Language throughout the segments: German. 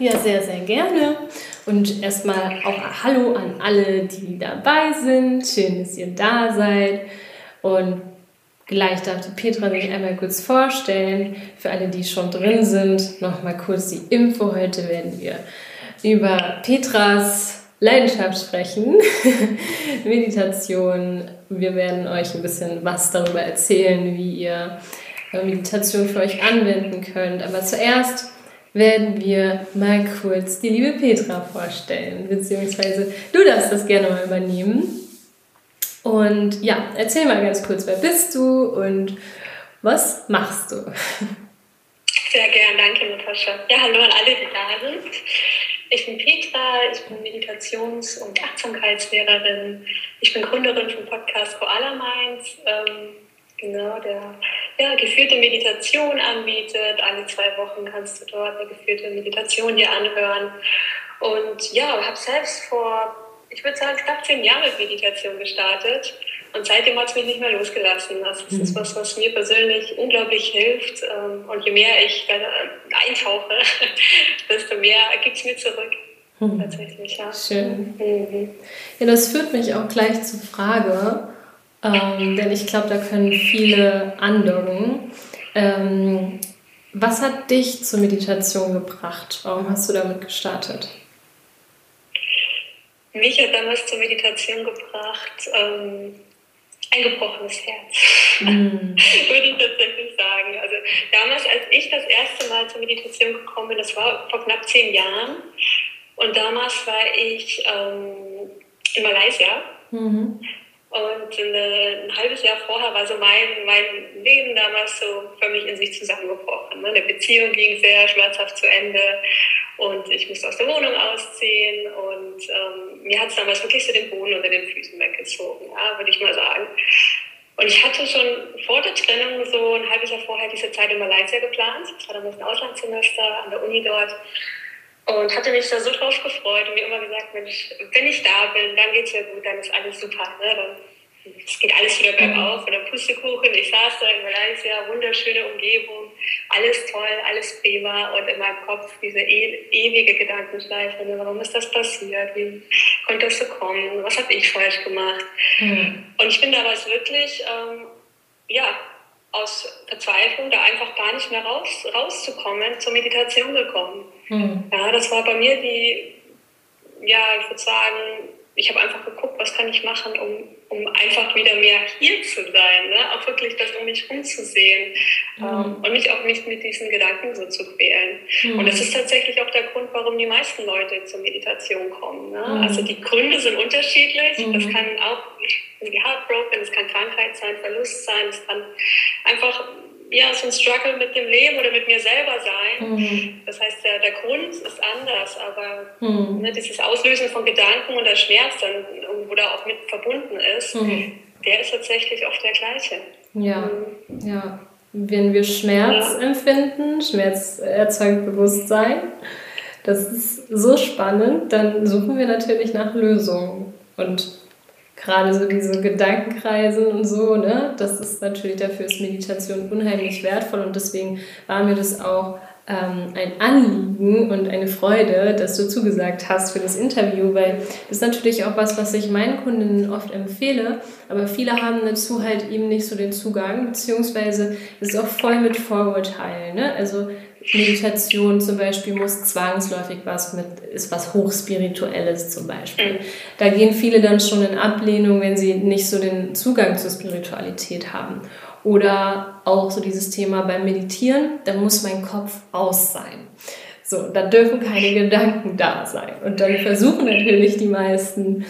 Ja, sehr, sehr gerne. Und erstmal auch Hallo an alle, die dabei sind. Schön, dass ihr da seid. Und gleich darf die Petra sich einmal kurz vorstellen. Für alle, die schon drin sind, nochmal kurz die Info. Heute werden wir über Petras Leidenschaft sprechen, Meditation. Wir werden euch ein bisschen was darüber erzählen, wie ihr Meditation für euch anwenden könnt. Aber zuerst werden wir mal kurz die liebe Petra vorstellen, beziehungsweise du darfst das gerne mal übernehmen. Und ja, erzähl mal ganz kurz, wer bist du und was machst du? Sehr gern, danke Natascha. Ja, hallo an alle, die da sind. Ich bin Petra, ich bin Meditations- und Achtsamkeitslehrerin. Ich bin Gründerin vom Podcast Koala Minds, ähm, genau, der ja, geführte Meditation anbietet. Alle zwei Wochen kannst du dort eine geführte Meditation dir anhören. Und ja, habe selbst vor, ich würde sagen, knapp zehn Jahren mit Meditation gestartet. Und seitdem hat es mich nicht mehr losgelassen. Also das ist mhm. was, was mir persönlich unglaublich hilft. Ähm, und je mehr ich eintauche, desto mehr gibt es mir zurück. Mhm. Tatsächlich, ja. Schön. Mhm. Ja, das führt mich auch gleich zur Frage, ähm, denn ich glaube, da können viele andocken. Ähm, was hat dich zur Meditation gebracht? Warum hast du damit gestartet? Mich hat damals zur Meditation gebracht ähm, ein gebrochenes Herz, mm. würde ich tatsächlich sagen. Also damals, als ich das erste Mal zur Meditation gekommen bin, das war vor knapp zehn Jahren, und damals war ich ähm, in Malaysia. Mhm. Und eine, ein halbes Jahr vorher war so mein, mein Leben damals so förmlich in sich zusammengebrochen. Ne? Eine Beziehung ging sehr schmerzhaft zu Ende und ich musste aus der Wohnung ausziehen und ähm, mir hat es damals wirklich so den Boden unter den Füßen weggezogen, ja, würde ich mal sagen. Und ich hatte schon vor der Trennung so ein halbes Jahr vorher diese Zeit in Malaysia geplant. Das war damals ein Auslandssemester an der Uni dort. Und hatte mich da so drauf gefreut und mir immer gesagt, Mensch, wenn ich da bin, dann geht's mir gut, dann ist alles super. Ne? Dann es geht alles wieder bergauf und der Pustekuchen. Ich saß da in Malaysia, wunderschöne Umgebung, alles toll, alles prima und in meinem Kopf diese e ewige Gedankenschleife. Ne? Warum ist das passiert? Wie konnte das so kommen? Was habe ich falsch gemacht? Mhm. Und ich bin damals wirklich, ähm, ja, aus Verzweiflung da einfach gar nicht mehr raus, rauszukommen, zur Meditation gekommen. Mhm. Ja, das war bei mir die, ja, ich würde sagen, ich habe einfach geguckt, was kann ich machen, um, um einfach wieder mehr hier zu sein, ne? auch wirklich das um mich umzusehen mhm. ähm, und mich auch nicht mit diesen Gedanken so zu quälen. Mhm. Und das ist tatsächlich auch der Grund, warum die meisten Leute zur Meditation kommen. Ne? Mhm. Also die Gründe sind unterschiedlich. Das mhm. kann auch die Heartbroken, es kann Krankheit sein, Verlust sein, es kann einfach ja, so ein Struggle mit dem Leben oder mit mir selber sein. Mhm. Das heißt, der, der Grund ist anders, aber mhm. ne, dieses Auslösen von Gedanken und der Schmerz dann, wo da auch mit verbunden ist, mhm. der ist tatsächlich oft der gleiche. Ja, mhm. ja. Wenn wir Schmerz ja. empfinden, Schmerz erzeugt Bewusstsein, das ist so spannend, dann suchen wir natürlich nach Lösungen. Und gerade so diese Gedankenkreisen und so, ne, das ist natürlich dafür ist Meditation unheimlich wertvoll und deswegen war mir das auch ähm, ein Anliegen und eine Freude, dass du zugesagt hast für das Interview, weil das ist natürlich auch was, was ich meinen Kundinnen oft empfehle, aber viele haben dazu halt eben nicht so den Zugang, beziehungsweise es ist auch voll mit Vorurteilen, ne? also Meditation zum Beispiel muss zwangsläufig was mit, ist was Hochspirituelles zum Beispiel. Mhm. Da gehen viele dann schon in Ablehnung, wenn sie nicht so den Zugang zur Spiritualität haben. Oder auch so dieses Thema beim Meditieren, da muss mein Kopf aus sein. So, da dürfen keine Gedanken da sein. Und dann versuchen natürlich die meisten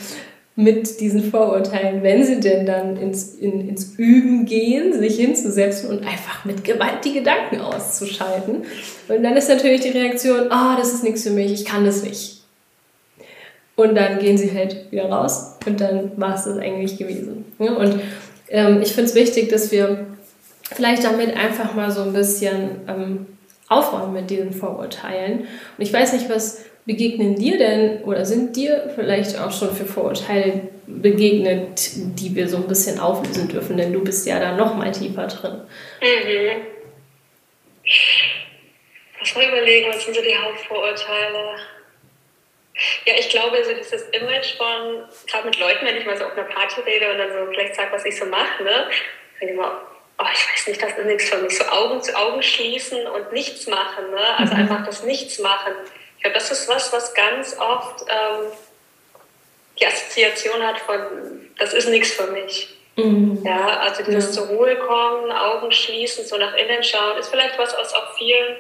mit diesen Vorurteilen, wenn sie denn dann ins, in, ins Üben gehen, sich hinzusetzen und einfach mit Gewalt die Gedanken auszuschalten. Und dann ist natürlich die Reaktion, ah, oh, das ist nichts für mich, ich kann das nicht. Und dann gehen sie halt wieder raus und dann war es das eigentlich gewesen. und ähm, ich finde es wichtig, dass wir vielleicht damit einfach mal so ein bisschen ähm, aufräumen mit diesen Vorurteilen. Und ich weiß nicht, was begegnen dir denn oder sind dir vielleicht auch schon für Vorurteile begegnet, die wir so ein bisschen auflösen dürfen? Denn du bist ja da noch mal tiefer drin. Mhm. Lass mal überlegen, was sind so die Hauptvorurteile? Ja, ich glaube, so dieses Image von, gerade mit Leuten, wenn ich mal so auf einer Party rede und dann so vielleicht sage, was ich so mache, ne, dann immer, oh, ich weiß nicht, das ist nichts für mich. So Augen zu Augen schließen und nichts machen, ne? also mhm. einfach das Nichts machen. Ich glaube, das ist was, was ganz oft ähm, die Assoziation hat von, das ist nichts für mich. Mhm. Ja, also dieses ja. zur Ruhe kommen, Augen schließen, so nach innen schauen, ist vielleicht was, was auch vielen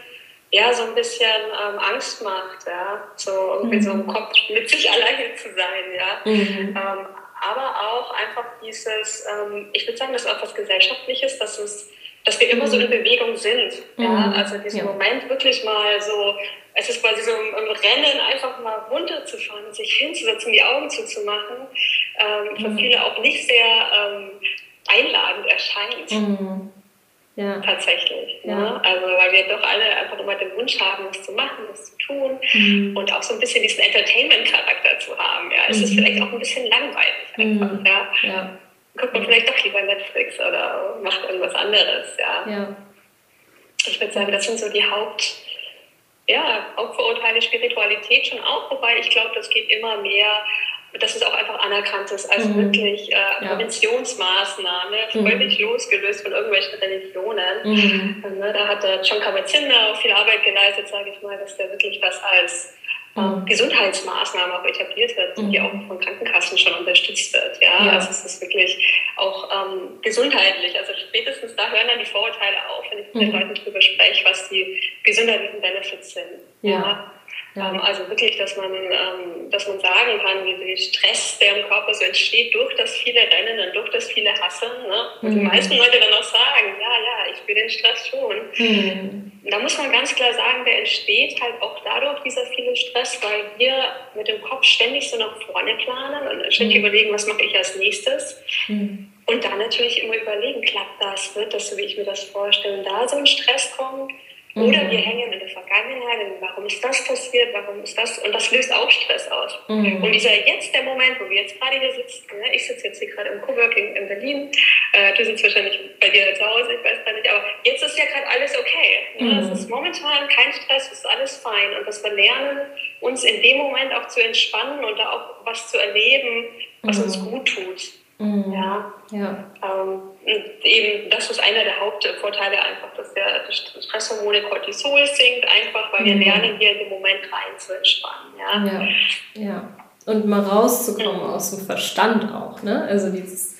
ja so ein bisschen ähm, Angst macht, ja, so irgendwie mhm. so im Kopf mit sich alleine zu sein, ja. Mhm. Ähm, aber auch einfach dieses, ähm, ich würde sagen, das ist auch was Gesellschaftliches, dass es dass wir immer so in Bewegung sind. Ja? Mhm. Also diesen ja. Moment wirklich mal so, es ist quasi so im, im, Rennen einfach mal runterzufahren, sich hinzusetzen, die Augen zuzumachen, ähm, für mhm. viele auch nicht sehr ähm, einladend erscheint. Mhm. Ja. Tatsächlich. Ja. Ne? Also, weil wir doch alle einfach immer den Wunsch haben, was zu machen, was zu tun mhm. und auch so ein bisschen diesen Entertainment-Charakter zu haben. Ja. Es ist mhm. vielleicht auch ein bisschen langweilig einfach. Mhm. Ja. Guckt man vielleicht doch lieber Netflix oder macht irgendwas anderes. Ja. ja. Ich würde sagen, das sind so die Haupt, ja, Hauptvorurteile Spiritualität schon auch, wobei ich glaube, das geht immer mehr dass es auch einfach anerkannt ist als mhm. wirklich äh, ja. Präventionsmaßnahme, völlig mhm. losgelöst von irgendwelchen Religionen. Mhm. Ne, da hat der John Kabat-Zinn auch viel Arbeit geleistet, sage ich mal, dass der wirklich das als ähm, Gesundheitsmaßnahmen auch etabliert wird, mhm. die auch von Krankenkassen schon unterstützt wird. Ja, ja. also es ist wirklich auch ähm, gesundheitlich. Also spätestens da hören dann die Vorurteile auf, wenn ich mit den mhm. Leuten darüber spreche, was die gesundheitlichen Benefits sind. Ja. ja. Ähm, also wirklich, dass man, ähm, dass man sagen kann, wie der Stress, der im Körper so entsteht durch das viele Rennen und durch das viele Hassen. Ne? Und mhm. die meisten Leute dann auch sagen, ja, ja, ich will den Stress schon. Mhm. Da muss man ganz klar sagen, der entsteht halt auch dadurch, dieser viele Stress, weil wir mit dem Kopf ständig so nach vorne planen und ständig mhm. überlegen, was mache ich als nächstes. Mhm. Und dann natürlich immer überlegen, klappt das, wird das so, wie ich mir das vorstelle, da so ein Stress kommt oder mhm. wir hängen in der Vergangenheit, warum ist das passiert, warum ist das, und das löst auch Stress aus. Mhm. Und dieser jetzt der Moment, wo wir jetzt gerade hier sitzen, ne? ich sitze jetzt hier gerade im Coworking in Berlin, äh, du sitzt wahrscheinlich bei dir zu Hause, ich weiß gar nicht, aber jetzt ist ja gerade alles okay. Ne? Mhm. Es ist momentan kein Stress, es ist alles fein. Und dass wir lernen, uns in dem Moment auch zu entspannen und da auch was zu erleben, was uns mhm. gut tut. Mhm. Ja. ja. Ähm, eben, das ist einer der Hauptvorteile einfach, dass der Stresshormone Cortisol sinkt, einfach weil wir mhm. lernen, hier in dem Moment rein zu entspannen. Ja, ja. ja. Und mal rauszukommen mhm. aus dem Verstand auch, ne? Also dieses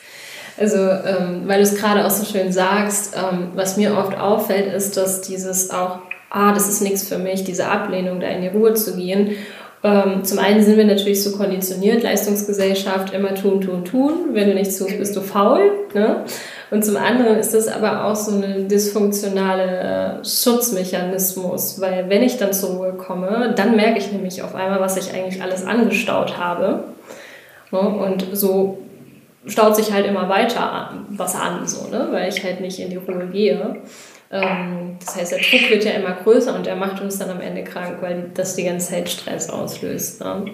also, ähm, weil du es gerade auch so schön sagst, ähm, was mir oft auffällt, ist, dass dieses auch, ah, das ist nichts für mich, diese Ablehnung, da in die Ruhe zu gehen ähm, zum einen sind wir natürlich so konditioniert, Leistungsgesellschaft, immer tun, tun, tun. Wenn du nichts tust, bist du faul. Ne? Und zum anderen ist das aber auch so ein dysfunktionale äh, Schutzmechanismus, weil wenn ich dann zur Ruhe komme, dann merke ich nämlich auf einmal, was ich eigentlich alles angestaut habe. Ne? Und so staut sich halt immer weiter was an, so, ne? weil ich halt nicht in die Ruhe gehe. Ähm, das heißt, der Druck wird ja immer größer und er macht uns dann am Ende krank, weil das die ganze Zeit Stress auslöst. Ne?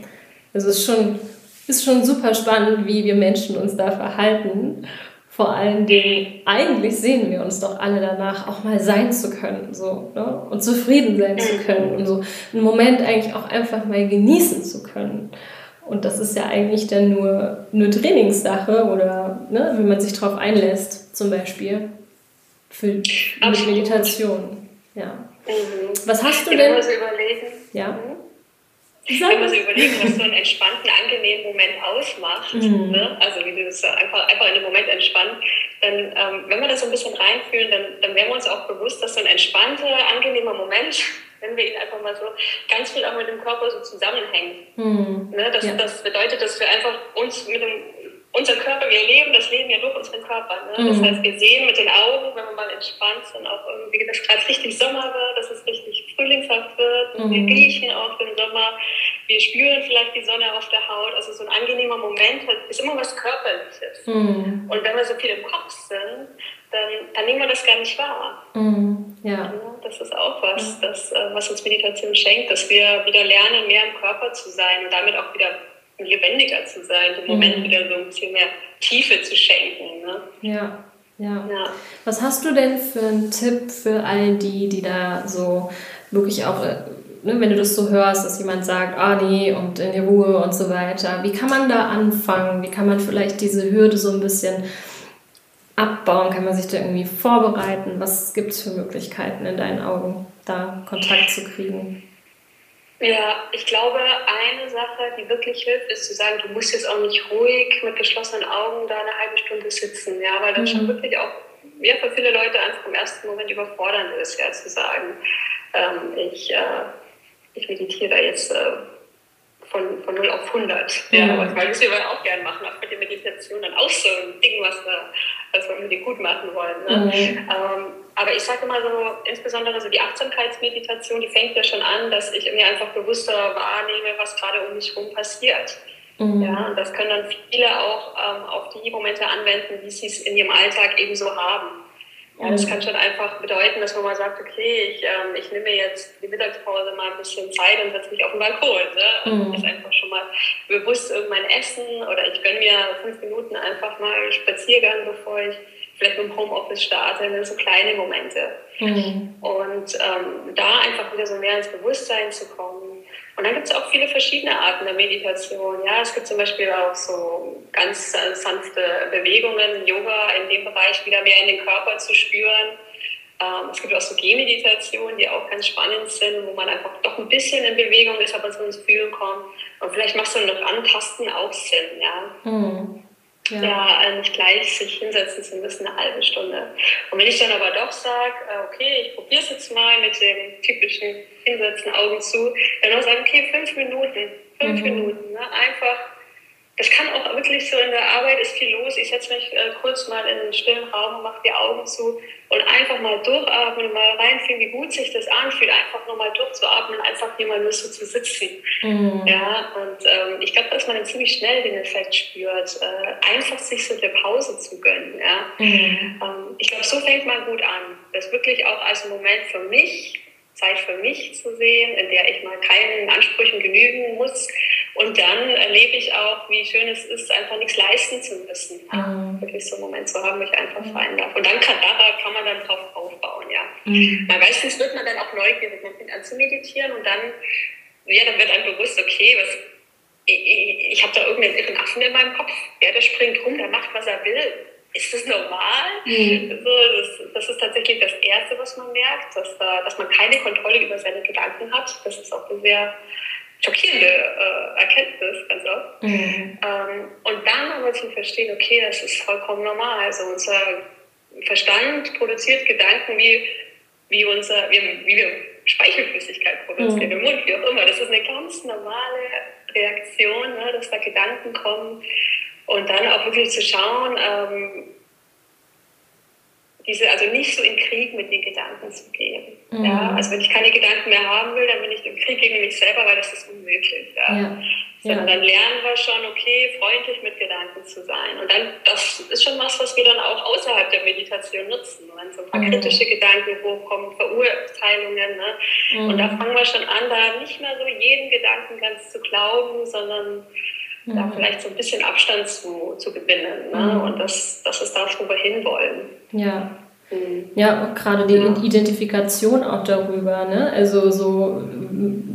Es ist schon, ist schon super spannend, wie wir Menschen uns da verhalten. Vor allen Dingen, eigentlich sehen wir uns doch alle danach, auch mal sein zu können so, ne? und zufrieden sein zu können und so einen Moment eigentlich auch einfach mal genießen zu können. Und das ist ja eigentlich dann nur eine Trainingssache oder ne, wenn man sich darauf einlässt, zum Beispiel für, mit Meditation. Ja. Mhm. Was hast du ich denn? So überlegen. Ja. Mhm. Ich kann so überlegen, was so einen entspannten, angenehmen Moment ausmacht. Mhm. Ne? Also wie du das einfach, einfach in dem Moment entspannt. Dann, ähm, wenn wir das so ein bisschen reinfühlen, dann, dann werden wir uns auch bewusst, dass so ein entspannter, angenehmer Moment, wenn wir ihn einfach mal so ganz viel auch mit dem Körper so zusammenhängt. Mhm. Ne? Das, ja. das bedeutet, dass wir einfach uns mit dem unser Körper, wir leben das Leben ja durch unseren Körper. Ne? Das mhm. heißt, wir sehen mit den Augen, wenn wir mal entspannt sind, auch irgendwie, dass gerade richtig Sommer wird, dass es richtig frühlingshaft wird. Mhm. Wir riechen auch den Sommer, wir spüren vielleicht die Sonne auf der Haut. Also so ein angenehmer Moment ist immer was Körperliches. Mhm. Und wenn wir so viel im Kopf sind, dann, dann nehmen wir das gar nicht wahr. Mhm. Ja. Das ist auch was, das, äh, was uns Meditation schenkt, dass wir wieder lernen, mehr im Körper zu sein und damit auch wieder lebendiger zu sein, dem Moment mhm. wieder so ein bisschen mehr Tiefe zu schenken. Ne? Ja. Ja. ja. Was hast du denn für einen Tipp für all die, die da so wirklich auch, äh, ne, wenn du das so hörst, dass jemand sagt, ah nee, und in die Ruhe und so weiter, wie kann man da anfangen? Wie kann man vielleicht diese Hürde so ein bisschen abbauen? Kann man sich da irgendwie vorbereiten? Was gibt es für Möglichkeiten in deinen Augen, da Kontakt zu kriegen? Ja, ich glaube, eine Sache, die wirklich hilft, ist zu sagen, du musst jetzt auch nicht ruhig mit geschlossenen Augen da eine halbe Stunde sitzen, ja, weil das mhm. schon wirklich auch ja, für viele Leute einfach im ersten Moment überfordernd ist, ja, zu sagen, ähm, ich, äh, ich meditiere jetzt äh, von, von 0 auf 100. Ja, ja weil das wir auch gerne machen, auch mit der Meditation dann auch so ein Ding, was wir, was wir unbedingt gut machen wollen. Ne? Mhm. Ähm, aber ich sage immer so, insbesondere so die Achtsamkeitsmeditation, die fängt ja schon an, dass ich mir einfach bewusster wahrnehme, was gerade um mich herum passiert. Mhm. Ja, und das können dann viele auch ähm, auf die Momente anwenden, wie sie es in ihrem Alltag ebenso haben. Ja, das mhm. kann schon einfach bedeuten, dass man mal sagt, okay, ich, ähm, ich nehme jetzt die Mittagspause mal ein bisschen Zeit und setze mich auf den Balkon. Ne? Und mhm. ist einfach schon mal bewusst irgendwann essen oder ich gönne mir fünf Minuten einfach mal Spaziergang, bevor ich vielleicht mit dem Homeoffice starte, ne? so kleine Momente. Mhm. Und ähm, da einfach wieder so mehr ins Bewusstsein zu kommen und dann gibt es auch viele verschiedene Arten der Meditation. Ja, es gibt zum Beispiel auch so ganz äh, sanfte Bewegungen, Yoga in dem Bereich wieder mehr in den Körper zu spüren. Ähm, es gibt auch so Gehmeditationen, die auch ganz spannend sind, wo man einfach doch ein bisschen in Bewegung ist, aber so ins Fühlen kommt. Und vielleicht macht so ein Rantasten auch Sinn. Ja. Mhm. Ja. ja, nicht gleich sich hinsetzen zu müssen, eine halbe Stunde. Und wenn ich dann aber doch sage, äh, okay, ich probiere es jetzt mal mit dem typischen Hinsetzen, Augen zu, dann auch sagen, okay, fünf Minuten, fünf mhm. Minuten, ne? einfach das kann auch wirklich so in der Arbeit ist viel los. Ich setze mich äh, kurz mal in einen stillen Raum und mache die Augen zu und einfach mal durchatmen, mal reinfühlen, wie gut sich das anfühlt, einfach nur mal durchzuatmen, einfach hier mal nur so zu sitzen. Mhm. Ja, und ähm, ich glaube, dass man ziemlich schnell den Effekt spürt, äh, einfach sich so eine Pause zu gönnen. Ja? Mhm. Ähm, ich glaube, so fängt man gut an. Das wirklich auch als Moment für mich Zeit für mich zu sehen, in der ich mal keinen Ansprüchen genügen muss. Und dann erlebe ich auch, wie schön es ist, einfach nichts leisten zu müssen. Mhm. Wirklich so einen Moment zu haben, wo ich einfach fallen darf. Und dann kann, da kann man dann drauf aufbauen, ja. Mhm. Weil meistens wird man dann auch neugierig, man fängt an zu meditieren und dann, ja, dann wird einem bewusst, okay, was, ich, ich habe da irgendeinen irren Affen in meinem Kopf, der, der springt rum, der macht, was er will ist das normal? Mhm. So, das, das, ist tatsächlich das Erste, was man merkt, dass, dass man keine Kontrolle über seine Gedanken hat. Das ist auch eine sehr schockierende äh, Erkenntnis, ganz oft. Mhm. Ähm, und dann aber zu verstehen, okay, das ist vollkommen normal. Also unser Verstand produziert Gedanken wie, wie, unser, wie, wie wir Speichelflüssigkeit produzieren mhm. im Mund, wie auch immer. Das ist eine ganz normale Reaktion, ne, dass da Gedanken kommen und dann auch wirklich zu schauen, ähm, diese, also nicht so in Krieg mit den Gedanken zu gehen. Mhm. Ja? Also wenn ich keine Gedanken mehr haben will, dann bin ich im Krieg gegen mich selber, weil das ist unmöglich. Ja? ja. Sondern ja. dann lernen wir schon, okay, freundlich mit Gedanken zu sein. Und dann, das ist schon was, was wir dann auch außerhalb der Meditation nutzen. Wenn so ein paar mhm. kritische Gedanken hochkommen, Verurteilungen. Ne? Mhm. Und da fangen wir schon an, da nicht mehr so jeden Gedanken ganz zu glauben, sondern mhm. da vielleicht so ein bisschen Abstand zu, zu gewinnen. Ne? Mhm. Und das, das ist das, wo wir hinwollen. Ja. Mhm. Ja, und gerade die ja. Identifikation auch darüber, ne? Also so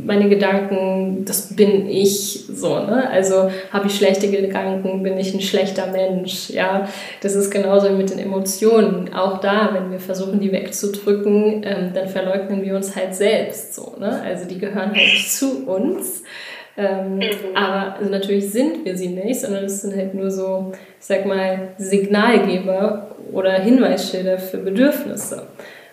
meine Gedanken, das bin ich so, ne? Also habe ich schlechte Gedanken, bin ich ein schlechter Mensch, ja? Das ist genauso wie mit den Emotionen. Auch da, wenn wir versuchen, die wegzudrücken, ähm, dann verleugnen wir uns halt selbst so, ne? Also die gehören halt zu uns. Ähm, mhm. Aber also natürlich sind wir sie nicht, sondern es sind halt nur so, ich sag mal, Signalgeber oder Hinweisschilder für Bedürfnisse.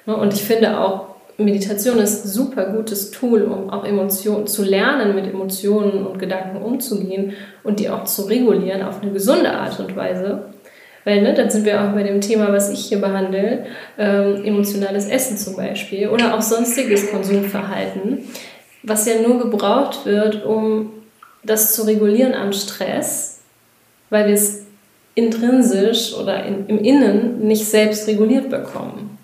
Und ich finde auch, Meditation ist ein super gutes Tool, um auch Emotionen zu lernen, mit Emotionen und Gedanken umzugehen und die auch zu regulieren auf eine gesunde Art und Weise. Weil, ne, dann sind wir auch bei dem Thema, was ich hier behandle, ähm, emotionales Essen zum Beispiel oder auch sonstiges Konsumverhalten was ja nur gebraucht wird, um das zu regulieren am Stress, weil wir es intrinsisch oder in, im Innen nicht selbst reguliert bekommen.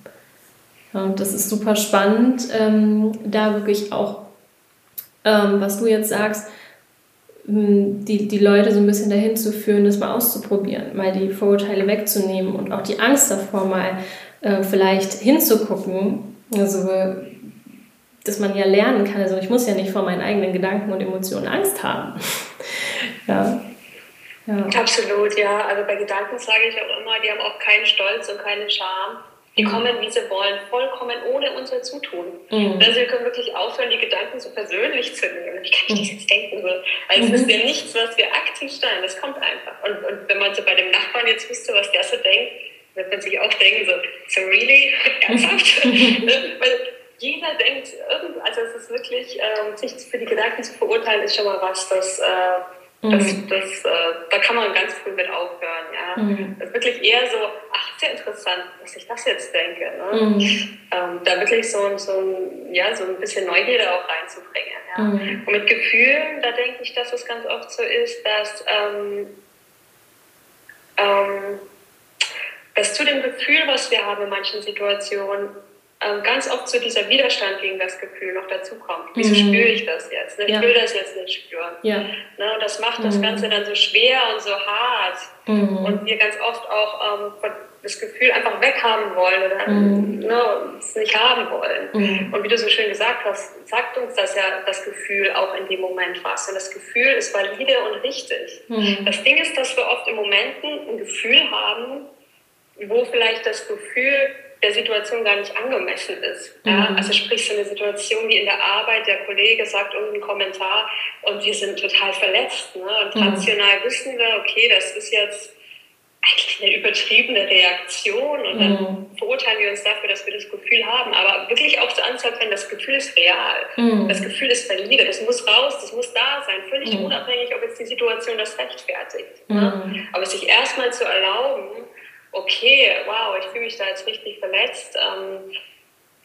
Und das ist super spannend, ähm, da wirklich auch, ähm, was du jetzt sagst, die, die Leute so ein bisschen dahin zu führen, das mal auszuprobieren, mal die Vorurteile wegzunehmen und auch die Angst davor mal äh, vielleicht hinzugucken. Also dass man ja lernen kann. Also ich muss ja nicht vor meinen eigenen Gedanken und Emotionen Angst haben. ja. ja. Absolut, ja. Also bei Gedanken sage ich auch immer, die haben auch keinen Stolz und keine Scham. Die mhm. kommen, wie sie wollen, vollkommen ohne unser Zutun. Mhm. Also wir können wirklich aufhören, die Gedanken so persönlich zu nehmen. Wie kann ich das jetzt denken? So, es mhm. ist ja nichts, was wir aktiv steuern. Das kommt einfach. Und, und wenn man so bei dem Nachbarn jetzt wüsste, was der so denkt, wird man sich auch denken, so, so really? Ernsthaft? Ne? weil jeder denkt, also es ist wirklich, ähm, sich für die Gedanken zu verurteilen, ist schon mal was, das... Äh, das, mhm. das, äh, da kann man ganz früh mit aufhören. Ja. Mhm. Das ist wirklich eher so, ach, sehr interessant, was ich das jetzt denke. Ne? Mhm. Ähm, da wirklich so, so, ja, so ein bisschen Neugierde auch reinzubringen. Ja. Mhm. Und mit Gefühlen, da denke ich, dass es ganz oft so ist, dass, ähm, ähm, dass zu dem Gefühl, was wir haben in manchen Situationen, ganz oft so dieser Widerstand gegen das Gefühl noch dazu kommt. Wieso mhm. spüre ich das jetzt? Ne? Ich ja. will das jetzt nicht spüren. Ja. Ne? Und das macht mhm. das Ganze dann so schwer und so hart. Mhm. Und wir ganz oft auch ähm, das Gefühl einfach weghaben wollen oder mhm. ne, es nicht haben wollen. Mhm. Und wie du so schön gesagt hast, sagt uns das ja das Gefühl auch in dem Moment was. Und das Gefühl ist valide und richtig. Mhm. Das Ding ist, dass wir oft in Momenten ein Gefühl haben, wo vielleicht das Gefühl der Situation gar nicht angemessen ist. Ja? Mhm. Also sprich so eine Situation wie in der Arbeit, der Kollege sagt irgendeinen Kommentar und wir sind total verletzt. Ne? Und mhm. rational wissen wir, okay, das ist jetzt eigentlich eine übertriebene Reaktion und dann mhm. verurteilen wir uns dafür, dass wir das Gefühl haben. Aber wirklich auch zu anzeigen, das Gefühl ist real. Mhm. Das Gefühl ist valide, das muss raus, das muss da sein, völlig mhm. unabhängig, ob jetzt die Situation das rechtfertigt. Ne? Mhm. Aber sich erstmal zu erlauben, okay, wow, ich fühle mich da jetzt richtig verletzt. Ähm,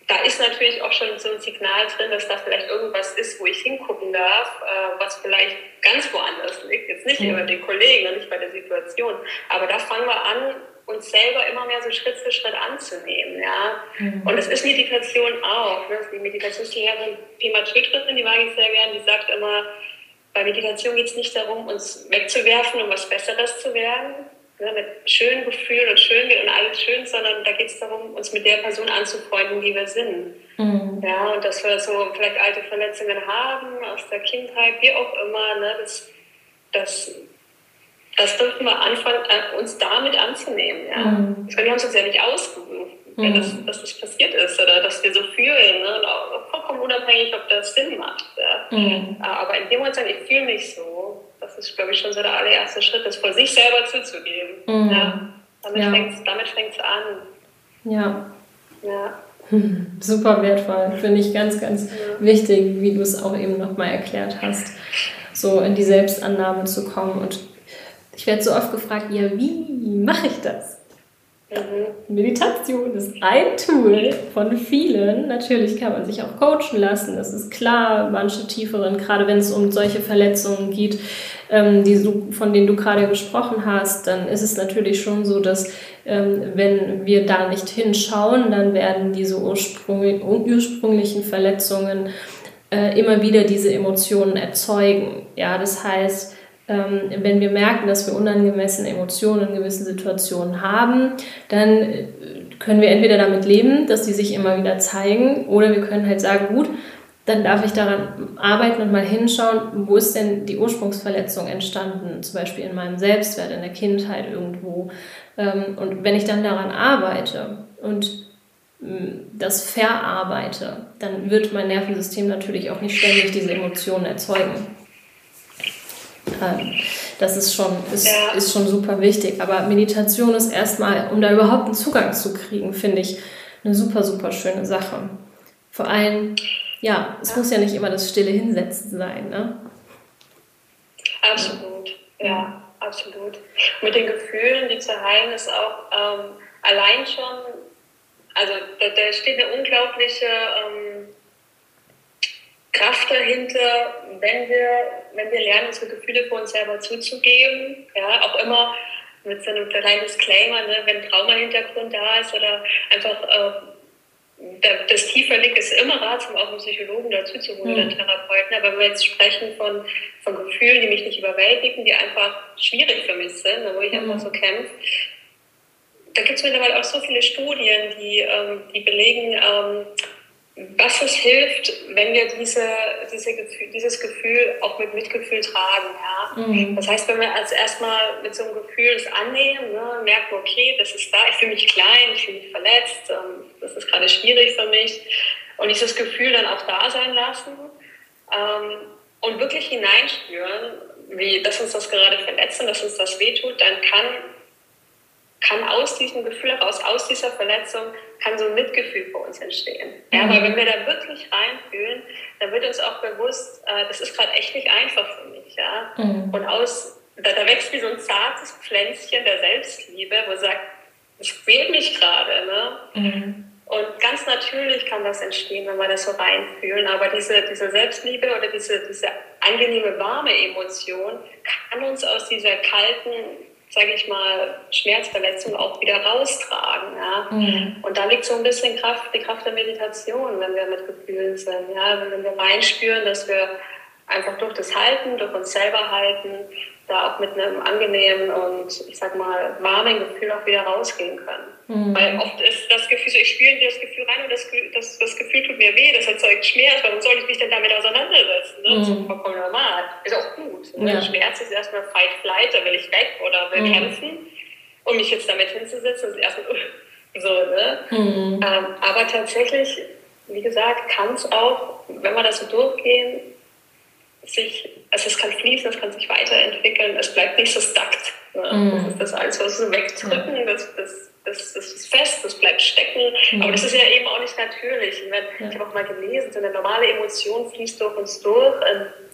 da ist natürlich auch schon so ein Signal drin, dass da vielleicht irgendwas ist, wo ich hingucken darf, äh, was vielleicht ganz woanders liegt. Jetzt nicht mhm. über den Kollegen und nicht bei der Situation. Aber da fangen wir an, uns selber immer mehr so Schritt für Schritt anzunehmen. Ja? Mhm. Und das ist Meditation auch. Ne? Die Meditationslehrerin Pema Tötrin, die mag ich sehr gern, die sagt immer, bei Meditation geht es nicht darum, uns wegzuwerfen, um was Besseres zu werden, ne, mit schönen Gefühlen und schön und alles schön, sondern da geht es darum, uns mit der Person anzufreunden, die wir sind. Mhm. Ja, und dass wir so vielleicht alte Verletzungen haben aus der Kindheit, wie auch immer, ne, das, das, das dürfen wir anfangen, äh, uns damit anzunehmen. Ja. Mhm. wir haben es uns ja nicht ausgesucht, mhm. das, dass das passiert ist oder dass wir so fühlen. Ne, und auch vollkommen unabhängig, ob das Sinn macht. Ja. Mhm. Aber in dem Moment sagen, ich fühle mich so, das ist, glaube ich, schon so der allererste Schritt, das vor sich selber zuzugeben. Mhm. Ja, damit ja. fängt es an. Ja. Ja. Super wertvoll, finde ich ganz, ganz ja. wichtig, wie du es auch eben nochmal erklärt hast, so in die Selbstannahme zu kommen. Und ich werde so oft gefragt, ja, wie mache ich das? Mhm. Meditation ist ein Tool von vielen. Natürlich kann man sich auch coachen lassen, das ist klar. Manche tieferen, gerade wenn es um solche Verletzungen geht, ähm, die du, von denen du gerade gesprochen hast, dann ist es natürlich schon so, dass ähm, wenn wir da nicht hinschauen, dann werden diese ursprünglichen Verletzungen äh, immer wieder diese Emotionen erzeugen. Ja, das heißt, wenn wir merken, dass wir unangemessene Emotionen in gewissen Situationen haben, dann äh, können wir entweder damit leben, dass die sich immer wieder zeigen, oder wir können halt sagen, gut, dann darf ich daran arbeiten und mal hinschauen, wo ist denn die Ursprungsverletzung entstanden, zum Beispiel in meinem Selbstwert, in der Kindheit irgendwo. Ähm, und wenn ich dann daran arbeite und mm, das verarbeite, dann wird mein Nervensystem natürlich auch nicht ständig diese Emotionen erzeugen. Ähm, das ist schon, ist, ja. ist schon super wichtig. Aber Meditation ist erstmal, um da überhaupt einen Zugang zu kriegen, finde ich eine super, super schöne Sache. Vor allem, ja, es ja. muss ja nicht immer das stille Hinsetzen sein. Ne? Absolut, ja, absolut. Mit den Gefühlen, die zu heilen, ist auch ähm, allein schon, also da, da steht eine unglaubliche. Ähm, Kraft dahinter, wenn wir, wenn wir lernen, unsere Gefühle für uns selber zuzugeben. Ja, auch immer mit so einem kleinen Disclaimer, ne, wenn Trauma-Hintergrund da ist oder einfach äh, das tiefer liegt, ist immer ratsam, auch einen Psychologen dazu zu holen, mhm. einen Therapeuten. Aber wenn wir jetzt sprechen von, von Gefühlen, die mich nicht überwältigen, die einfach schwierig für mich sind, wo ich mhm. einfach so kämpfe, da gibt es mittlerweile auch so viele Studien, die, ähm, die belegen, ähm, was es hilft, wenn wir diese, diese Gefühl, dieses Gefühl auch mit Mitgefühl tragen. Ja? Mhm. Das heißt, wenn wir als erstmal mit so einem Gefühl das annehmen, ne, merken, okay, das ist da, ich fühle mich klein, ich fühle mich verletzt, ähm, das ist gerade schwierig für mich. Und dieses Gefühl dann auch da sein lassen ähm, und wirklich hineinspüren, wie, dass uns das gerade verletzt und dass uns das wehtut, dann kann kann aus diesem Gefühl heraus, aus dieser Verletzung, kann so ein Mitgefühl für uns entstehen. Ja, mhm. weil wenn wir da wirklich reinfühlen, dann wird uns auch bewusst, äh, das ist gerade echt nicht einfach für mich. Ja? Mhm. Und aus, da, da, wächst wie so ein zartes Pflänzchen der Selbstliebe, wo sagt, es quält mich gerade. Ne? Mhm. Und ganz natürlich kann das entstehen, wenn wir das so reinfühlen. Aber diese, diese Selbstliebe oder diese, diese angenehme, warme Emotion kann uns aus dieser kalten, sage ich mal, Schmerzverletzung auch wieder raustragen. Ja? Mhm. Und da liegt so ein bisschen Kraft, die Kraft der Meditation, wenn wir mit Gefühlen sind. Ja? Wenn wir reinspüren, dass wir einfach durch das Halten, durch uns selber halten, da auch mit einem angenehmen und ich sag mal warmen Gefühl auch wieder rausgehen können. Mhm. Weil oft ist das Gefühl so, ich spüre das Gefühl rein und das, das, das Gefühl tut mir weh, das erzeugt Schmerz, warum soll ich mich denn damit auseinandersetzen? Ne? Mhm. Das ist vollkommen normal. Ist auch gut. Ne? Ja. Schmerz ist erstmal Fight, Flight, da will ich weg oder will mhm. kämpfen. Und mich jetzt damit hinzusetzen, ist erstmal so, ne? Mhm. Ähm, aber tatsächlich, wie gesagt, kann es auch, wenn wir das so durchgehen, sich, also es kann fließen, es kann sich weiterentwickeln, es bleibt nicht so stuck. Ne? Mhm. Das ist das alles, was wir wegdrücken, das, das, das, das ist fest, das bleibt stecken. Mhm. Aber das ist ja eben auch nicht natürlich. Ich, ja. ich habe auch mal gelesen, so eine normale Emotion fließt durch uns durch.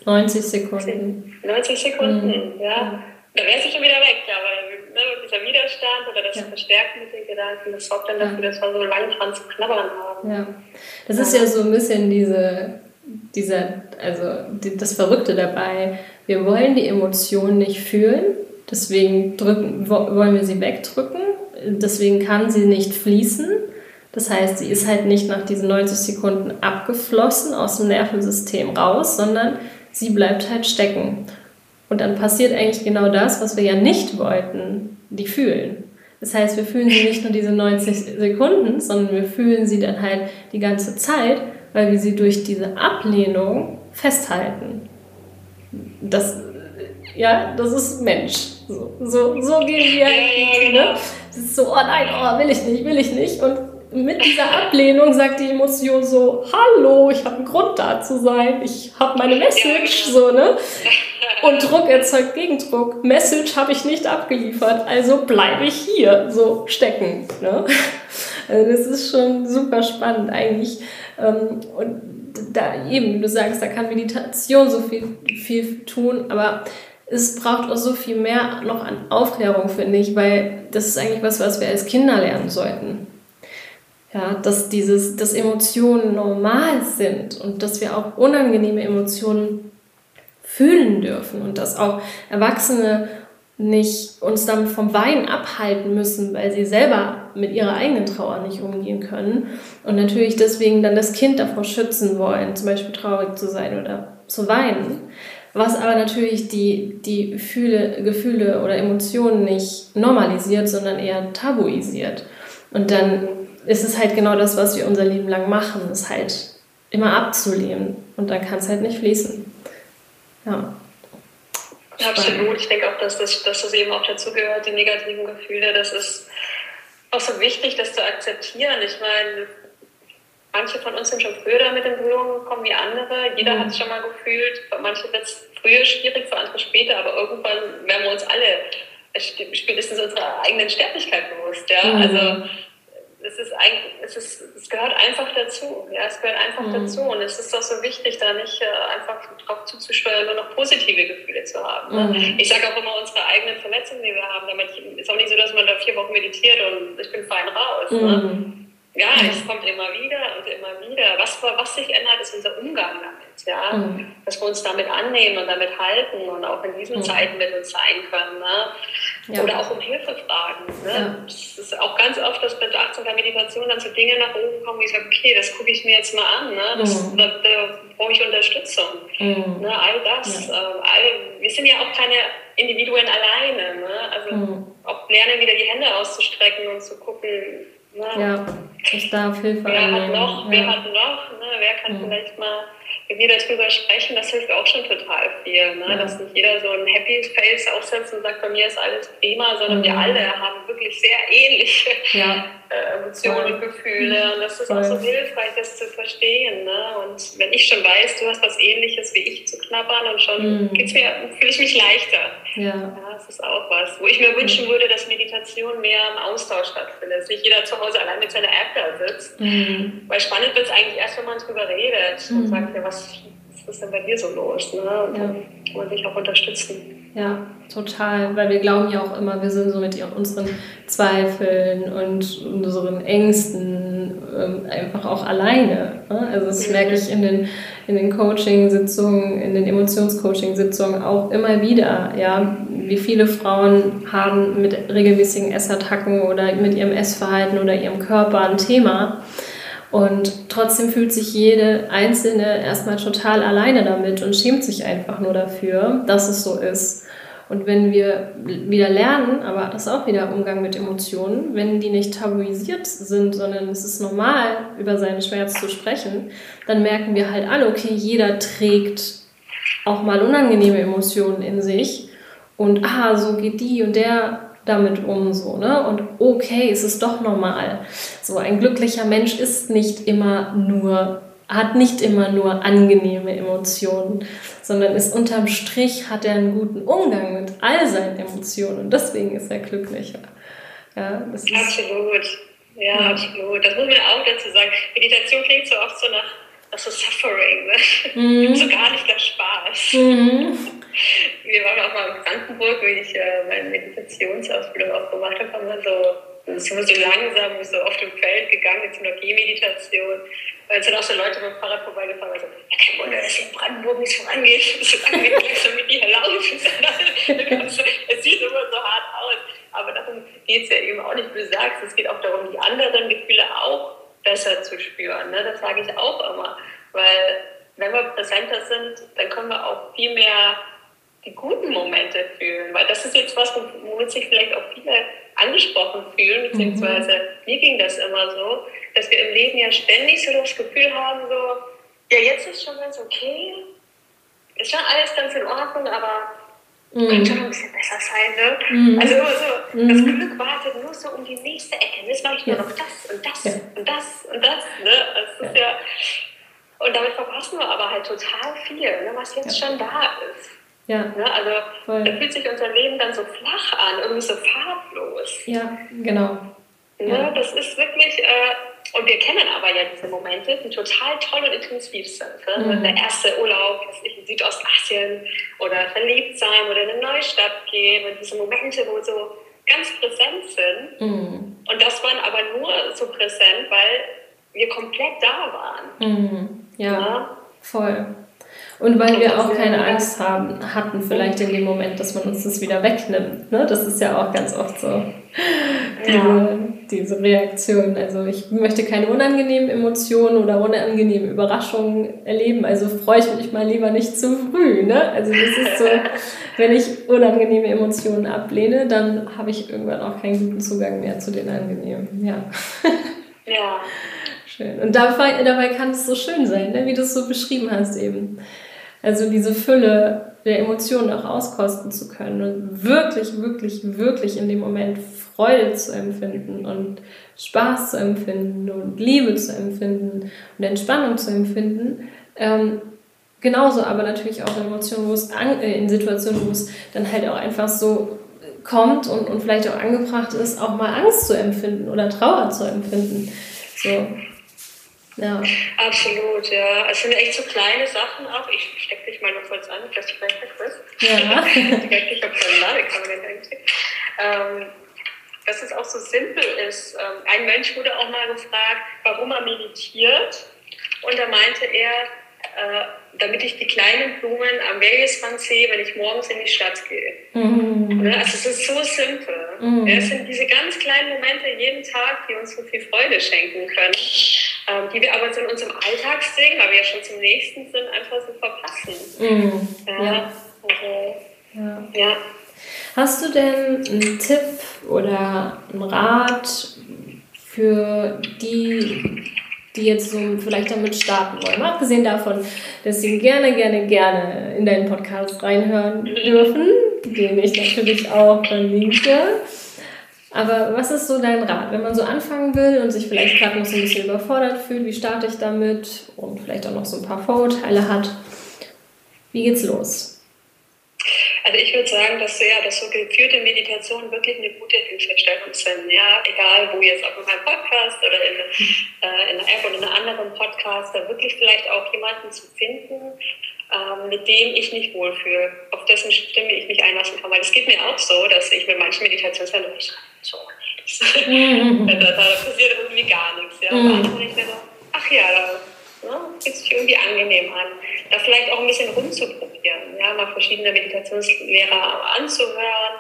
90 Sekunden. 90 Sekunden, mhm. ja. Da wäre sie schon wieder weg, ja, weil ne, dieser Widerstand oder das ja. Verstärken mit den Gedanken, das sorgt dann dafür, dass wir so lange dran zu knabbern haben. Ja. Das ist ja so ein bisschen diese dieser, also das Verrückte dabei, wir wollen die Emotionen nicht fühlen, deswegen drücken, wollen wir sie wegdrücken, deswegen kann sie nicht fließen. Das heißt, sie ist halt nicht nach diesen 90 Sekunden abgeflossen aus dem Nervensystem raus, sondern sie bleibt halt stecken. Und dann passiert eigentlich genau das, was wir ja nicht wollten, die fühlen. Das heißt, wir fühlen sie nicht nur diese 90 Sekunden, sondern wir fühlen sie dann halt die ganze Zeit weil wir sie durch diese Ablehnung festhalten. Das, ja, das ist Mensch. So, so, so gehen wir. Ne? Das ist so, oh nein, oh, will ich nicht, will ich nicht. Und mit dieser Ablehnung sagt die Emotion so, hallo, ich habe einen Grund da zu sein, ich habe meine Message, so, ne? Und Druck erzeugt Gegendruck. Message habe ich nicht abgeliefert, also bleibe ich hier, so stecken, ne? Also das ist schon super spannend eigentlich. Ähm, und da eben, du sagst, da kann Meditation so viel, viel tun, aber es braucht auch so viel mehr noch an Aufklärung, finde ich, weil das ist eigentlich was, was wir als Kinder lernen sollten. Ja, dass, dieses, dass Emotionen normal sind und dass wir auch unangenehme Emotionen fühlen dürfen und dass auch Erwachsene nicht uns dann vom Weinen abhalten müssen, weil sie selber mit ihrer eigenen Trauer nicht umgehen können und natürlich deswegen dann das Kind davor schützen wollen, zum Beispiel traurig zu sein oder zu weinen, was aber natürlich die, die Gefühle, Gefühle oder Emotionen nicht normalisiert, sondern eher tabuisiert. Und dann ist es halt genau das, was wir unser Leben lang machen, ist halt immer abzulehnen und dann kann es halt nicht fließen. Ja. Absolut. Ich denke auch, dass das, dass das eben auch dazu gehört, die negativen Gefühle. Das ist auch so wichtig, das zu akzeptieren. Ich meine, manche von uns sind schon früher damit in Berührung gekommen wie andere. Jeder mhm. hat es schon mal gefühlt. Für manche wird es früher schwierig, für andere später. Aber irgendwann werden wir uns alle spätestens unserer eigenen Sterblichkeit bewusst. Ja? Mhm. Also es ist eigentlich, es ist, es gehört einfach dazu. Ja, es gehört einfach mhm. dazu. Und es ist doch so wichtig, da nicht äh, einfach darauf zuzusteuern, nur noch positive Gefühle zu haben. Ne? Mhm. Ich sage auch immer unsere eigenen Verletzungen, die wir haben. Damit ist auch nicht so, dass man da vier Wochen meditiert und ich bin fein raus. Ne? Mhm. Ne? Ja, es kommt immer wieder und immer wieder. Was, was sich ändert, ist unser Umgang damit. Ja? Mhm. Dass wir uns damit annehmen und damit halten und auch in diesen mhm. Zeiten mit uns sein können. Ne? Ja. Oder auch um Hilfe fragen. Ne? Ja. Das ist auch ganz oft, dass bei der Achtsamkeit Meditation dann so Dinge nach oben kommen, wie ich sage, okay, das gucke ich mir jetzt mal an. Ne? Das, mhm. Da, da brauche ich Unterstützung. Mhm. Ne? All das. Ja. Äh, all, wir sind ja auch keine Individuen alleine. Ne? Also mhm. auch lernen, wieder die Hände auszustrecken und zu gucken, Ne? Ja, ich darf Hilfe wer Hat noch, ja. Wer hat noch? Ne? Wer kann mhm. vielleicht mal mit mir darüber sprechen? Das hilft auch schon total viel. Ne? Ja. Dass nicht jeder so ein Happy Face aufsetzt und sagt, bei mir ist alles prima, sondern mhm. wir alle haben wirklich sehr ähnliche ja. äh, Emotionen und Gefühle. Und das ist Voll. auch so hilfreich, das zu verstehen. Ne? Und wenn ich schon weiß, du hast was ähnliches wie ich zu knabbern, dann schon mhm. geht's mir, fühle ich mich leichter. Ja. Das ist auch was. Wo ich mir wünschen würde, dass Meditation mehr im Austausch stattfindet. Dass nicht jeder zu Hause allein mit seiner App da sitzt. Mhm. Weil spannend wird es eigentlich erst, wenn man drüber redet und mhm. sagt, ja, was, was ist denn bei dir so los? Ne? Und ja. dann kann man sich auch unterstützen. Ja, total, weil wir glauben ja auch immer, wir sind so mit unseren Zweifeln und unseren Ängsten ähm, einfach auch alleine. Ne? Also das merke ich in den, in den Coaching-Sitzungen, in den Emotionscoaching-Sitzungen auch immer wieder, ja, wie viele Frauen haben mit regelmäßigen Essattacken oder mit ihrem Essverhalten oder ihrem Körper ein Thema. Und trotzdem fühlt sich jede Einzelne erstmal total alleine damit und schämt sich einfach nur dafür, dass es so ist. Und wenn wir wieder lernen, aber das ist auch wieder Umgang mit Emotionen, wenn die nicht tabuisiert sind, sondern es ist normal, über seinen Schmerz zu sprechen, dann merken wir halt alle, okay, jeder trägt auch mal unangenehme Emotionen in sich. Und ah, so geht die und der damit um, so, ne? Und okay, es ist doch normal. So, ein glücklicher Mensch ist nicht immer nur hat nicht immer nur angenehme Emotionen, sondern ist unterm Strich hat er einen guten Umgang mit all seinen Emotionen und deswegen ist er glücklicher. Ja, das ist absolut. Ja, ja, absolut. Das muss man auch dazu sagen. Meditation klingt so oft so nach, nach so Suffering, ne? Mhm. so gar nicht der Spaß. Mhm. Wir waren auch mal in Brandenburg, wie ich äh, meine Meditationsausbildung auch gemacht habe, haben wir so sind wir so langsam so auf dem Feld gegangen einer Gehmeditation. Weil es sind auch so Leute mit dem Fahrrad vorbeigefahren und ja, kein Wunder, dass hier in Brandenburg nichts vorangeht. So lange geht es damit hier laufen. es sieht immer so hart aus. Aber darum geht es ja eben auch nicht, wie du sagst. Es geht auch darum, die anderen Gefühle auch besser zu spüren. Ne? Das sage ich auch immer. Weil wenn wir präsenter sind, dann können wir auch viel mehr die guten Momente fühlen. Weil das ist jetzt was, womit sich vielleicht auch viele angesprochen fühlen, beziehungsweise mhm. mir ging das immer so, dass wir im Leben ja ständig so das Gefühl haben, so, ja, jetzt ist schon ganz okay, ist schon alles ganz in Ordnung, aber mhm. könnte schon ein bisschen besser sein, ne? Mhm. Also immer so, mhm. das Glück wartet nur so um die nächste Ecke. Jetzt mache ich nur noch das und das ja. und das und das, ne? Das ist ja. ja und damit verpassen wir aber halt total viel, ne, was jetzt ja. schon da ist. Ja. Ne? Also voll. da fühlt sich unser Leben dann so flach an, irgendwie so farblos. Ja, genau. Ne? Ja. Das ist wirklich, äh, und wir kennen aber ja diese Momente, die total toll und intensiv sind. Ne? Mhm. Der erste Urlaub in Südostasien oder verliebt sein oder in eine neue Stadt gehen und diese Momente, wo so ganz präsent sind. Mhm. Und das waren aber nur so präsent, weil wir komplett da waren. Mhm. Ja, ja, voll. Und weil wir auch keine Angst haben, hatten vielleicht in dem Moment, dass man uns das wieder wegnimmt. Ne? Das ist ja auch ganz oft so diese, ja. diese Reaktion. Also ich möchte keine unangenehmen Emotionen oder unangenehmen Überraschungen erleben. Also freue ich mich mal lieber nicht zu früh. Ne? Also das ist so, wenn ich unangenehme Emotionen ablehne, dann habe ich irgendwann auch keinen guten Zugang mehr zu den angenehmen. Ja. Ja. Schön. Und dabei, dabei kann es so schön sein, ne? wie du es so beschrieben hast eben. Also diese Fülle der Emotionen auch auskosten zu können und wirklich, wirklich, wirklich in dem Moment Freude zu empfinden und Spaß zu empfinden und Liebe zu empfinden und Entspannung zu empfinden. Ähm, genauso aber natürlich auch in Emotionen, wo es an, äh, in Situationen, wo es dann halt auch einfach so kommt und, und vielleicht auch angebracht ist, auch mal Angst zu empfinden oder Trauer zu empfinden. So, ja. Absolut, ja. Es sind echt so kleine Sachen auch. Ich stecke dich mal noch kurz an, dass du gleich bist. Ja. ich habe keine Ladekamera eigentlich. Ähm, dass es auch so simpel ist. Ähm, ein Mensch wurde auch mal gefragt, warum er meditiert. Und da meinte er, damit ich die kleinen Blumen am Wegesrand sehe, wenn ich morgens in die Stadt gehe. Mhm. Ne? Also es ist so simpel. Mhm. Es sind diese ganz kleinen Momente jeden Tag, die uns so viel Freude schenken können, ähm, die wir aber so in unserem Alltag sehen, weil wir ja schon zum nächsten sind, einfach so verpassen. Mhm. Ja. ja. Also, ja. ja. Hast du denn einen Tipp oder einen Rat für die, die jetzt so vielleicht damit starten wollen. Abgesehen davon, dass sie gerne, gerne, gerne in deinen Podcast reinhören dürfen, den ich natürlich auch verlinke. Aber was ist so dein Rat, wenn man so anfangen will und sich vielleicht gerade noch so ein bisschen überfordert fühlt, wie starte ich damit und vielleicht auch noch so ein paar Vorurteile hat? Wie geht's los? Also ich würde sagen, dass ja, dass so geführte Meditationen wirklich eine gute Hilfestellung sind. Ja, egal wo jetzt, ob in meinem Podcast oder in, äh, in einer App oder in einem anderen Podcast, da wirklich vielleicht auch jemanden zu finden, ähm, mit dem ich mich wohlfühle, auf dessen Stimme ich mich einlassen kann. Weil es geht mir auch so, dass ich mit manchen Meditationslernen so nichts. Mhm. da, da passiert irgendwie gar nichts. Ja. Mhm. Und ich mir so, ach ja, da Ne? Fühlt sich irgendwie angenehm an. Da vielleicht auch ein bisschen rumzuprobieren, ja, mal verschiedene Meditationslehrer anzuhören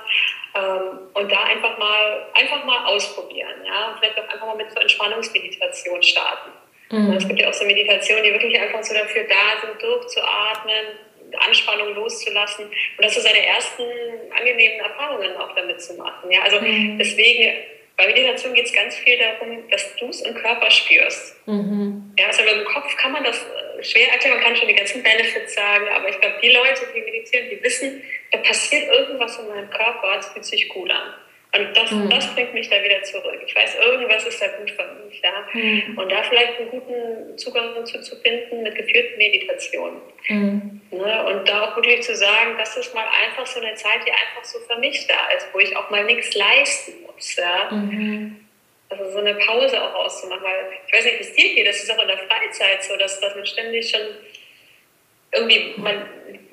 ähm, und da einfach mal, einfach mal ausprobieren. Ja? Vielleicht auch einfach mal mit so Entspannungsmeditation starten. Mhm. Es gibt ja auch so Meditationen, die wirklich einfach so dafür da sind, durchzuatmen, Anspannung loszulassen und das so seine ersten angenehmen Erfahrungen auch damit zu machen. Ja? Also mhm. deswegen bei Meditation geht es ganz viel darum, dass du es im Körper spürst. Mhm. Ja, also dem Kopf kann man das schwer erklären, man kann schon die ganzen Benefits sagen, aber ich glaube, die Leute, die meditieren, die wissen, da passiert irgendwas in meinem Körper, es fühlt sich gut an. Und das, mhm. das bringt mich da wieder zurück. Ich weiß, irgendwas ist da gut für mich. Ja? Mhm. Und da vielleicht einen guten Zugang zu, zu finden mit geführten Meditationen. Mhm. Ne? Und da auch wirklich zu sagen, das ist mal einfach so eine Zeit, die einfach so für mich da ist, wo ich auch mal nichts leisten muss. Ja? Also so eine Pause auch auszumachen, weil ich weiß nicht, wie es dir geht, das ist auch in der Freizeit so, dass, dass man ständig schon irgendwie, man,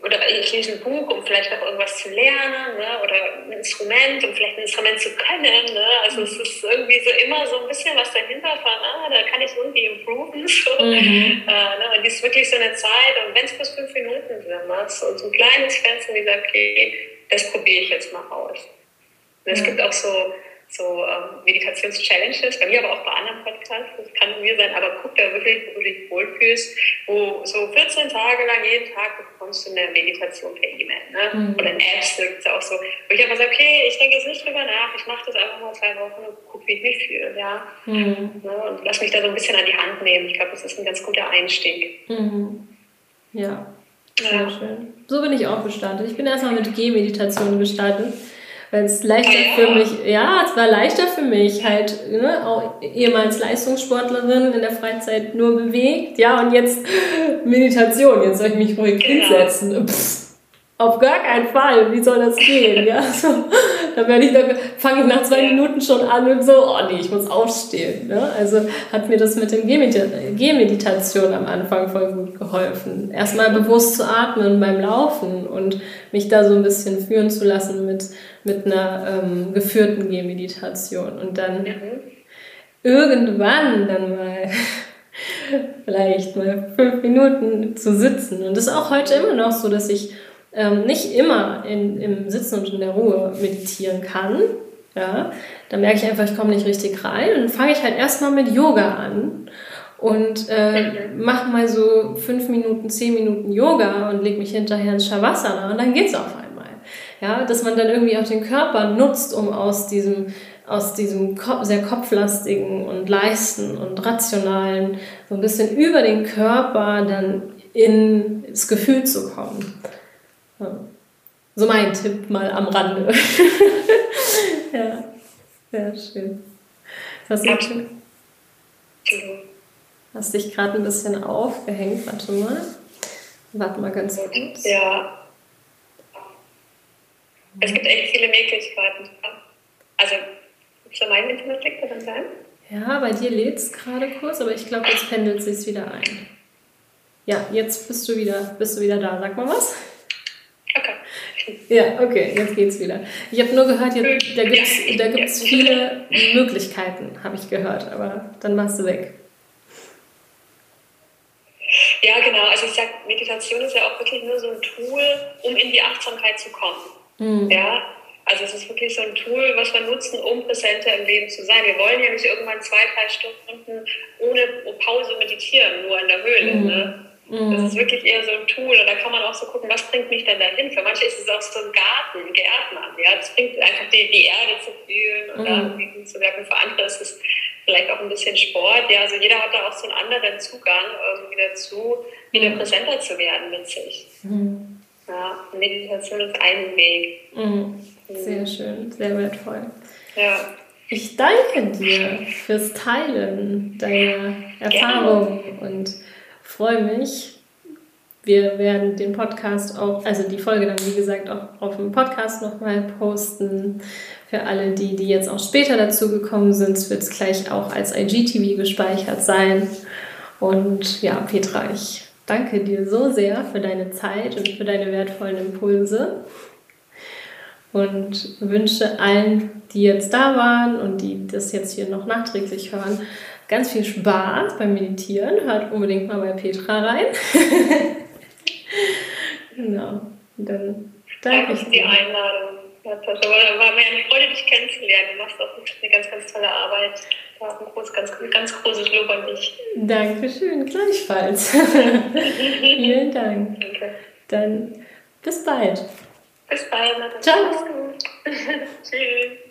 oder ich lese ein Buch, um vielleicht noch irgendwas zu lernen, ne? oder ein Instrument, um vielleicht ein Instrument zu können. Ne? Also es ist irgendwie so immer so ein bisschen was dahinter von, ah, da kann ich irgendwie improven. So. Mhm. Äh, ne? Und die ist wirklich so eine Zeit, und wenn es bloß fünf Minuten sind, ne? so, so ein kleines Fenster, wie sagt, okay, das probiere ich jetzt mal aus. Und es mhm. gibt auch so so ähm, Meditations-Challenges, bei mir aber auch bei anderen Podcasts, das kann mir sein, aber guck da wirklich, wo du dich wohlfühlst, wo so 14 Tage lang jeden Tag bekommst du eine Meditation per E-Mail. Ne? Mhm. Oder in Apps gibt es auch so, wo ich einfach sage, okay, ich denke jetzt nicht drüber nach, ich mache das einfach mal zwei Wochen und guck, wie ich mich fühle. Ja? Mhm. Ne? Und lass mich da so ein bisschen an die Hand nehmen. Ich glaube, das ist ein ganz guter Einstieg. Mhm. Ja. Sehr ja. schön. So bin ich auch gestartet. Ich bin erstmal mit G-Meditation gestartet weil es leichter für mich, ja, es war leichter für mich, halt, ne, auch ehemals Leistungssportlerin in der Freizeit nur bewegt, ja, und jetzt Meditation, jetzt soll ich mich ruhig genau. hinsetzen. Pff, auf gar keinen Fall, wie soll das gehen, ja, so, da werde ich, da fange ich nach zwei Minuten schon an und so, oh nee, ich muss aufstehen, ne, also hat mir das mit dem Gehmeditation am Anfang voll gut geholfen, erstmal bewusst zu atmen beim Laufen und mich da so ein bisschen führen zu lassen mit mit einer ähm, geführten Gehmeditation. Und dann irgendwann dann mal vielleicht mal fünf Minuten zu sitzen. Und das ist auch heute immer noch so, dass ich ähm, nicht immer in, im Sitzen und in der Ruhe meditieren kann. Ja, da merke ich einfach, ich komme nicht richtig rein. Und dann fange ich halt erstmal mit Yoga an und äh, mache mal so fünf Minuten, zehn Minuten Yoga und lege mich hinterher ins Shavasana und dann geht's auf einmal. Ja, dass man dann irgendwie auch den Körper nutzt, um aus diesem, aus diesem sehr kopflastigen und leisten und rationalen so ein bisschen über den Körper dann in das Gefühl zu kommen. So mein Tipp mal am Rande. ja, sehr schön. Hast du, hast dich gerade ein bisschen aufgehängt. Warte mal. Warte mal ganz kurz. Ja. Es gibt echt viele Möglichkeiten. Also, für mein Internet liegt dann sein? Ja, bei dir lädt es gerade kurz, aber ich glaube, jetzt pendelt es sich wieder ein. Ja, jetzt bist du wieder, bist du wieder da. Sag mal was. Ja, okay, jetzt geht's wieder. Ich habe nur gehört, jetzt, da gibt es da gibt's viele Möglichkeiten, habe ich gehört, aber dann warst du weg. Ja, genau. Also ich sage, Meditation ist ja auch wirklich nur so ein Tool, um in die Achtsamkeit zu kommen. Mhm. Ja, also es ist wirklich so ein Tool, was wir nutzen, um präsenter im Leben zu sein. Wir wollen ja nicht irgendwann zwei, drei Stunden ohne Pause meditieren, nur in der Höhle. Mhm. Ne? Mhm. Das ist wirklich eher so ein Tool und da kann man auch so gucken, was bringt mich denn dahin? Für manche ist es auch so ein Garten, ein Gärtner. Ja? Das bringt einfach die, die Erde zu fühlen und mhm. da zu werken. Für andere ist es vielleicht auch ein bisschen Sport. Ja, also jeder hat da auch so einen anderen Zugang irgendwie dazu, wieder mhm. präsenter zu werden mit sich. Mhm. Ja, Meditation ist ein Weg. Mhm. Sehr schön, sehr wertvoll. Ja. Ich danke dir fürs Teilen deiner Erfahrungen und freue mich. Wir werden den Podcast auch, also die Folge dann wie gesagt auch auf dem Podcast nochmal posten. Für alle, die, die jetzt auch später dazu gekommen sind, wird es gleich auch als IGTV gespeichert sein. Und ja, Petra, ich danke dir so sehr für deine Zeit und für deine wertvollen Impulse und wünsche allen, die jetzt da waren und die das jetzt hier noch nachträglich hören, ganz viel Spaß beim Meditieren. Hört unbedingt mal bei Petra rein. genau. Und dann danke, ich für die Einladung. Ja, das war mir eine Freude, dich kennenzulernen. Du machst auch eine ganz, ganz tolle Arbeit. Da ein groß, ganz, ganz großes Lob an dich. Dankeschön, gleichfalls. Vielen Dank. Danke. Dann bis bald. Bis bald. Ciao. Tschüss.